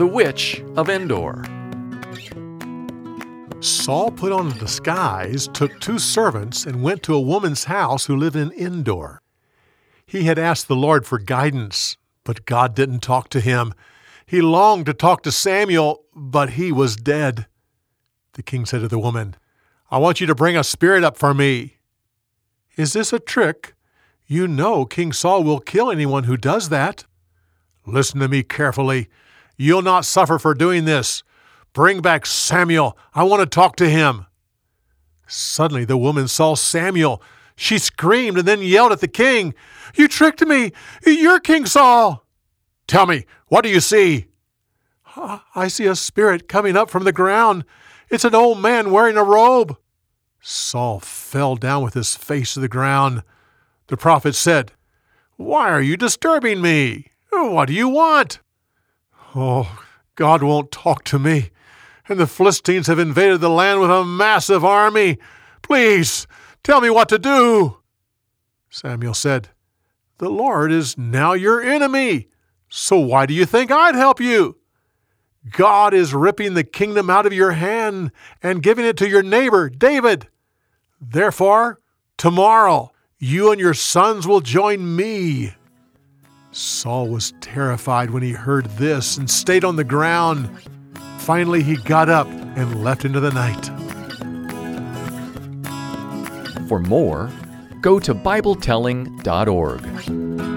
The Witch of Endor. Saul put on a disguise, took two servants, and went to a woman's house who lived in Endor. He had asked the Lord for guidance, but God didn't talk to him. He longed to talk to Samuel, but he was dead. The king said to the woman, I want you to bring a spirit up for me. Is this a trick? You know King Saul will kill anyone who does that. Listen to me carefully. You'll not suffer for doing this. Bring back Samuel. I want to talk to him. Suddenly the woman saw Samuel. She screamed and then yelled at the king, You tricked me! You're King Saul! Tell me, what do you see? I see a spirit coming up from the ground. It's an old man wearing a robe. Saul fell down with his face to the ground. The prophet said, Why are you disturbing me? What do you want? Oh, God won't talk to me, and the Philistines have invaded the land with a massive army. Please, tell me what to do. Samuel said, The Lord is now your enemy, so why do you think I'd help you? God is ripping the kingdom out of your hand and giving it to your neighbor, David. Therefore, tomorrow, you and your sons will join me. Saul was terrified when he heard this and stayed on the ground. Finally, he got up and left into the night. For more, go to BibleTelling.org.